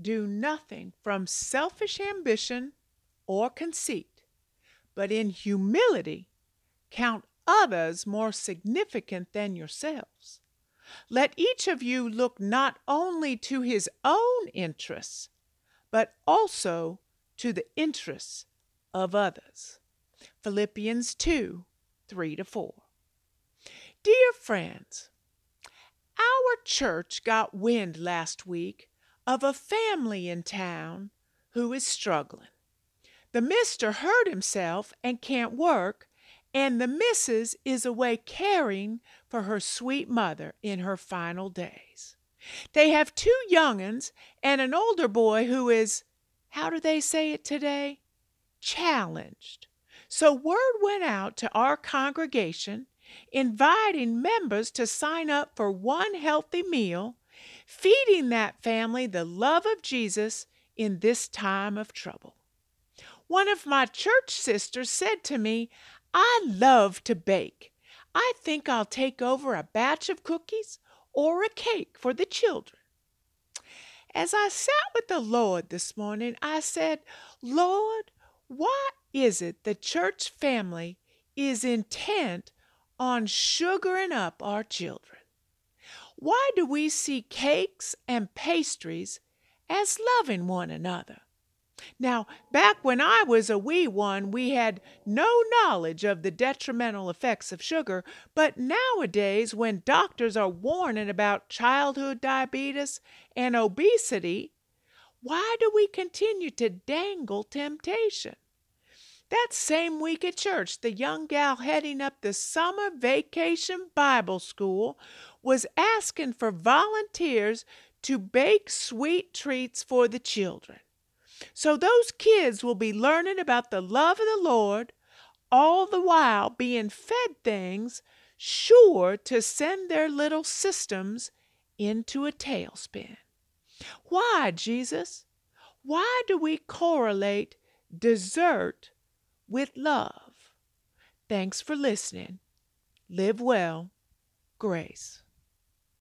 Do nothing from selfish ambition or conceit, but in humility count others more significant than yourselves. Let each of you look not only to his own interests, but also to the interests of others. Philippians 2 3 to 4. Dear friends, our church got wind last week of a family in town who is struggling. The mister hurt himself and can't work, and the missus is away caring for her sweet mother in her final days. They have two young uns and an older boy who is, how do they say it today? Challenged. So word went out to our congregation inviting members to sign up for one healthy meal, feeding that family the love of Jesus in this time of trouble. One of my church sisters said to me, I love to bake. I think I'll take over a batch of cookies or a cake for the children. As I sat with the Lord this morning, I said, Lord, why is it the church family is intent on sugaring up our children? Why do we see cakes and pastries as loving one another? Now, back when I was a wee one, we had no knowledge of the detrimental effects of sugar, but nowadays, when doctors are warning about childhood diabetes and obesity, why do we continue to dangle temptation? That same week at church, the young gal heading up the summer vacation Bible school was asking for volunteers to bake sweet treats for the children. So those kids will be learning about the love of the Lord, all the while being fed things sure to send their little systems into a tailspin. Why, Jesus? Why do we correlate dessert with love? Thanks for listening. Live well. Grace.